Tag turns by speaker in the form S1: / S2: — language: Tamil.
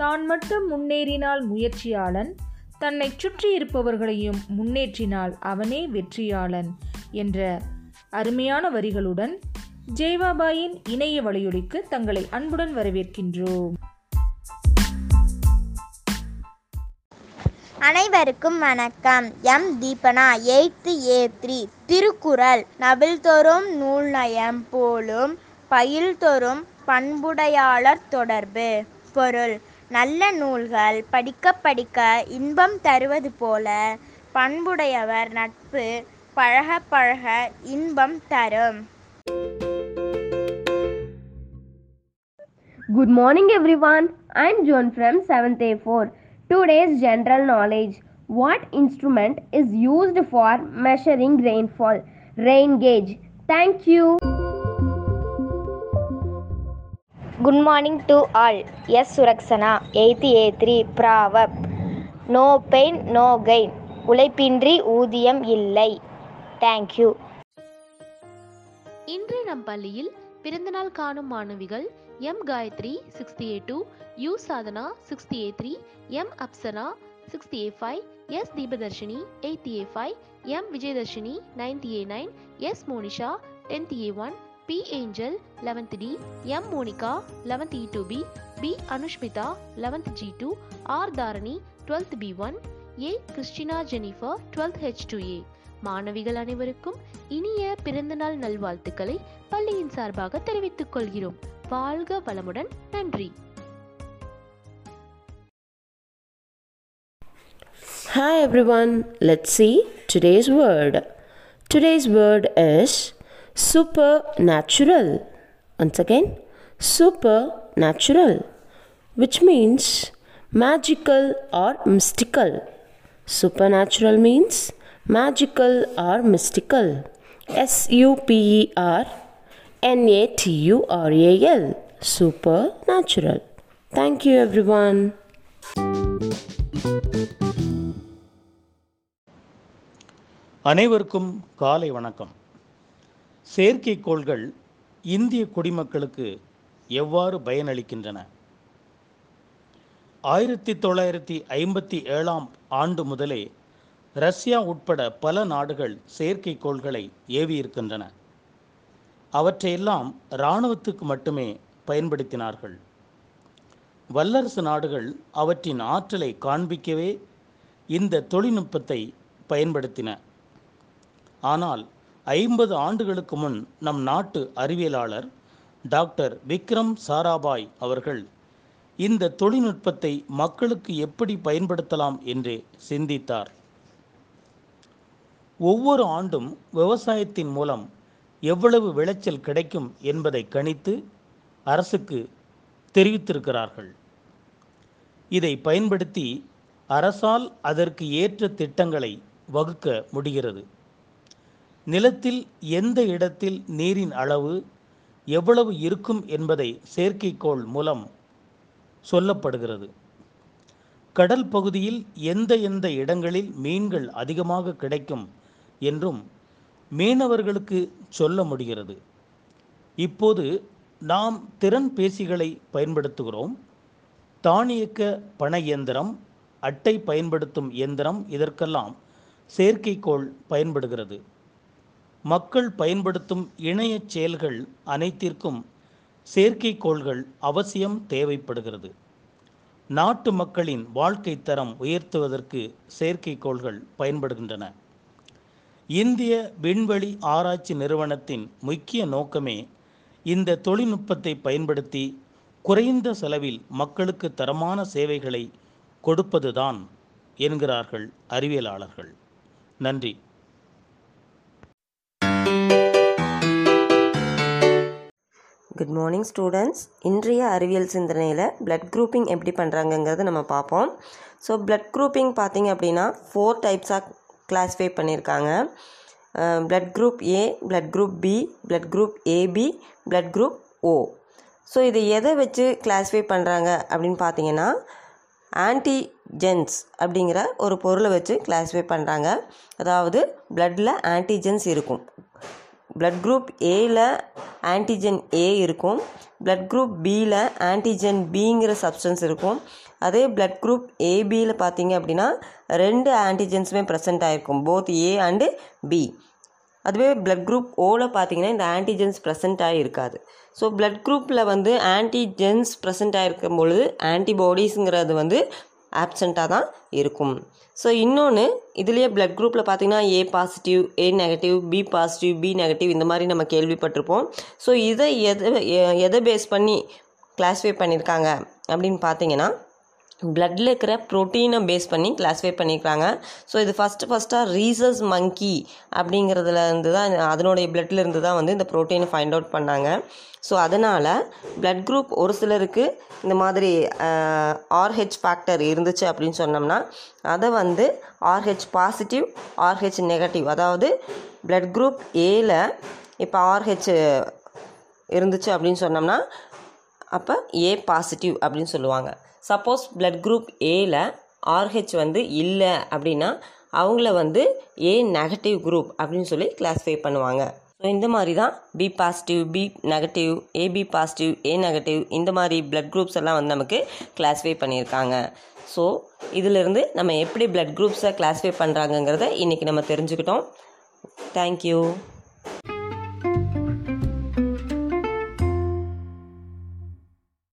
S1: தான் மட்டும் முன்னேறினால் முயற்சியாளன் தன்னை சுற்றி இருப்பவர்களையும் முன்னேற்றினால் அவனே வெற்றியாளன் என்ற அருமையான வரிகளுடன் ஜெய்வாபாயின் இணைய வலையொலிக்கு தங்களை அன்புடன் வரவேற்கின்றோம்.
S2: அனைவருக்கும் வணக்கம். M Deepana eighth A three Thirukkural. நபில்தொறும் நூல் நயம் போலும் பயில்தோறும் பண்புடையாளர் தொடர்பு. பொருள் நல்ல நூல்கள் படிக்க படிக்க இன்பம் தருவது போல பண்புடையவர் நட்பு பழக பழக இன்பம் தரும்
S3: Good morning everyone. I am John from 7th A4. Today's general knowledge. What instrument is used for measuring rainfall? Rain gauge. Thank you.
S2: Good morning to all S Surakshana eight A three proverb no pain no gain உழைப்பின்றி ஊதியம் இல்லை. தேங்க்யூ
S4: இன்று நம் பள்ளியில் பிறந்தநாள் காணும் மாணவிகள் M. Gayathri sixty A two U Sadhana sixty A three M Afsana sixty A five S Deepadharshini eighty A five M Vijayadharshini ninety A nine S Monisha tenth A one B Angel eleventh D M Monika eleventh E two B B Anushmitha eleventh G two R Dharani twelfth B one A Christina Jennifer twelfth H two A மாணவிகள் அனைவருக்கும் இனிய பிறந்தநாள் நல்வாழ்த்துக்களை பள்ளியின் சார்பாக தெரிவித்துக் கொள்கிறோம். வாழ்க வளமுடன். நன்றி.
S5: Hi everyone, let's see today's word. Today's word is supernatural. Once again, supernatural, which means magical or mystical. Supernatural means magical or mystical. S U P E R N A T U R A L. Supernatural. Thank you everyone.
S6: அனைவருக்கும் காலை வணக்கம் செயற்கைக்கோள்கள் இந்திய குடிமக்களுக்கு எவ்வாறு பயனளிக்கின்றன? ஆயிரத்தி தொள்ளாயிரத்தி ஐம்பத்தி ஏழாம் ஆண்டு முதலே ரஷ்யா உட்பட பல நாடுகள் செயற்கைக்கோள்களை ஏவியிருக்கின்றன. அவற்றையெல்லாம் இராணுவத்துக்கு மட்டுமே பயன்படுத்தினார்கள். வல்லரசு நாடுகள் அவற்றின் ஆற்றலை காண்பிக்கவே இந்த தொழில்நுட்பத்தை பயன்படுத்தின. ஆனால் ஐம்பது ஆண்டுகளுக்கு முன் நம் நாட்டு அறிவியலாளர் டாக்டர் விக்ரம் சாராபாய் அவர்கள் இந்த தொழில்நுட்பத்தை மக்களுக்கு எப்படி பயன்படுத்தலாம் என்று சிந்தித்தார். ஒவ்வொரு ஆண்டும் விவசாயத்தின் மூலம் எவ்வளவு விளைச்சல் கிடைக்கும் என்பதை கணித்து அரசுக்கு தெரிவித்திருக்கிறார்கள். இதை பயன்படுத்தி அரசால் அதற்கு ஏற்ற திட்டங்களை வகுக்க முடிகிறது. நிலத்தில் எந்த இடத்தில் நீரின் அளவு எவ்வளவு இருக்கும் என்பதை செயற்கைக்கோள் மூலம் சொல்லப்படுகிறது. கடல் பகுதியில் எந்த எந்த இடங்களில் மீன்கள் அதிகமாக கிடைக்கும் என்றும் மீனவர்களுக்கு சொல்ல முடிகிறது. இப்போது நாம் திறன் பேசிகளை பயன்படுத்துகிறோம். தானியக்க பண இயந்திரம் அட்டை பயன்படுத்தும் இயந்திரம் இதற்கெல்லாம் செயற்கைக்கோள் பயன்படுகிறது. மக்கள் பயன்படுத்தும் இணைய செயல்கள் அனைத்திற்கும் செயற்கைக்கோள்கள் அவசியம் தேவைப்படுகிறது. நாட்டு மக்களின் வாழ்க்கை தரம் உயர்த்துவதற்கு செயற்கைக்கோள்கள் பயன்படுகின்றன. இந்திய விண்வெளி ஆராய்ச்சி நிறுவனத்தின் முக்கிய நோக்கமே இந்த தொழில்நுட்பத்தை பயன்படுத்தி குறைந்த செலவில் மக்களுக்கு தரமான சேவைகளை கொடுப்பதுதான் என்கிறார்கள் அறிவியலாளர்கள். நன்றி.
S7: குட் மார்னிங் ஸ்டூடெண்ட்ஸ் இன்றைய அறிவியல் சிந்தனையில் பிளட் குரூப்பிங் எப்படி பண்ணுறாங்கங்கிறத நம்ம பார்ப்போம். ஸோ பிளட் குரூப்பிங் பார்த்தீங்க அப்படின்னா ஃபோர் டைப்ஸாக கிளாஸிஃபை பண்ணியிருக்காங்க. Blood group A blood group B blood group AB blood group O so இதை எதை வச்சு கிளாஸிஃபை பண்ணுறாங்க அப்படின்னு பார்த்தீங்கன்னா ஆன்டிஜென்ஸ் அப்படிங்கிற ஒரு பொருளை வச்சு கிளாஸிஃபை பண்ணுறாங்க அதாவது பிளட்டில் ஆன்டிஜென்ஸ் இருக்கும். பிளட் குரூப் ஏயில் ஆன்டிஜென் ஏ இருக்கும். பிளட் குரூப் பியில் ஆன்டிஜென் பிங்கிற சப்ஸ்டன்ஸ் இருக்கும். அதே பிளட் குரூப் ஏபியில் பார்த்தீங்க அப்படின்னா ரெண்டு ஆன்டிஜென்ஸுமே ப்ரெசென்ட் ஆகிருக்கும் போத் ஏ அண்டு பி அதுவே பிளட் குரூப் ஓவில் பார்த்தீங்கன்னா இந்த ஆன்டிஜென்ஸ் ப்ரெசென்ட் இருக்காது ஸோ பிளட் குரூப்பில் வந்து ஆன்டிஜென்ஸ் ப்ரெசென்ட் ஆகிருக்கும் பொழுது ஆன்டிபாடிஸுங்கிறது வந்து ஆப்சண்ட்டாக தான் இருக்கும். ஸோ இன்னொன்று இதுலேயே பிளட் குரூப்பில் பார்த்தீங்கன்னா A positive A negative B positive B negative இந்த மாதிரி நம்ம கேள்விப்பட்டிருப்போம். ஸோ இதை எதை எதை பேஸ் பண்ணி கிளாஸிஃபை பண்ணியிருக்காங்க அப்படின்னு பார்த்தீங்கன்னா பிளட்டில் இருக்கிற ப்ரோட்டீனை பேஸ் பண்ணி கிளாஸிஃபை பண்ணியிருக்காங்க ஸோ இது ஃபஸ்ட்டு ஃபஸ்ட்டாக ரீசஸ் மங்கி அப்படிங்கிறதுல இருந்து தான் அதனுடைய பிளட்டில் இருந்து தான் வந்து இந்த ப்ரோட்டீனை ஃபைண்ட் அவுட் பண்ணாங்க. ஸோ அதனால் பிளட் குரூப் ஒரு சிலருக்கு இந்த மாதிரி ஆர்ஹெச் ஃபேக்டர் இருந்துச்சு அப்படின்னு சொன்னோம்னா அதை வந்து ஆர்ஹெச் பாசிட்டிவ் ஆர்ஹெச் நெகட்டிவ் அதாவது பிளட் குரூப் ஏல இப்போ ஆர்ஹெச் இருந்துச்சு அப்படின்னு சொன்னோம்னா அப்போ ஏ பாசிட்டிவ் அப்படின்னு சொல்லுவாங்க. சப்போஸ் பிளட் குரூப் ஏல ஆர்ஹெச் வந்து இல்லை அப்படின்னா அவங்கள வந்து ஏ நெகட்டிவ் குரூப் அப்படின்னு சொல்லி கிளாஸிஃபை பண்ணுவாங்க. ஸோ இந்த மாதிரி தான் B positive B negative AB positive A negative இந்த மாதிரி பிளட் குரூப்ஸ் எல்லாம் வந்து நமக்கு கிளாஸிஃபை பண்ணியிருக்காங்க. ஸோ இதிலிருந்து நம்ம எப்படி பிளட் குரூப்ஸை கிளாஸிஃபை பண்ணுறாங்கங்கிறத இன்றைக்கி நம்ம தெரிஞ்சுக்கிட்டோம். தேங்க்யூ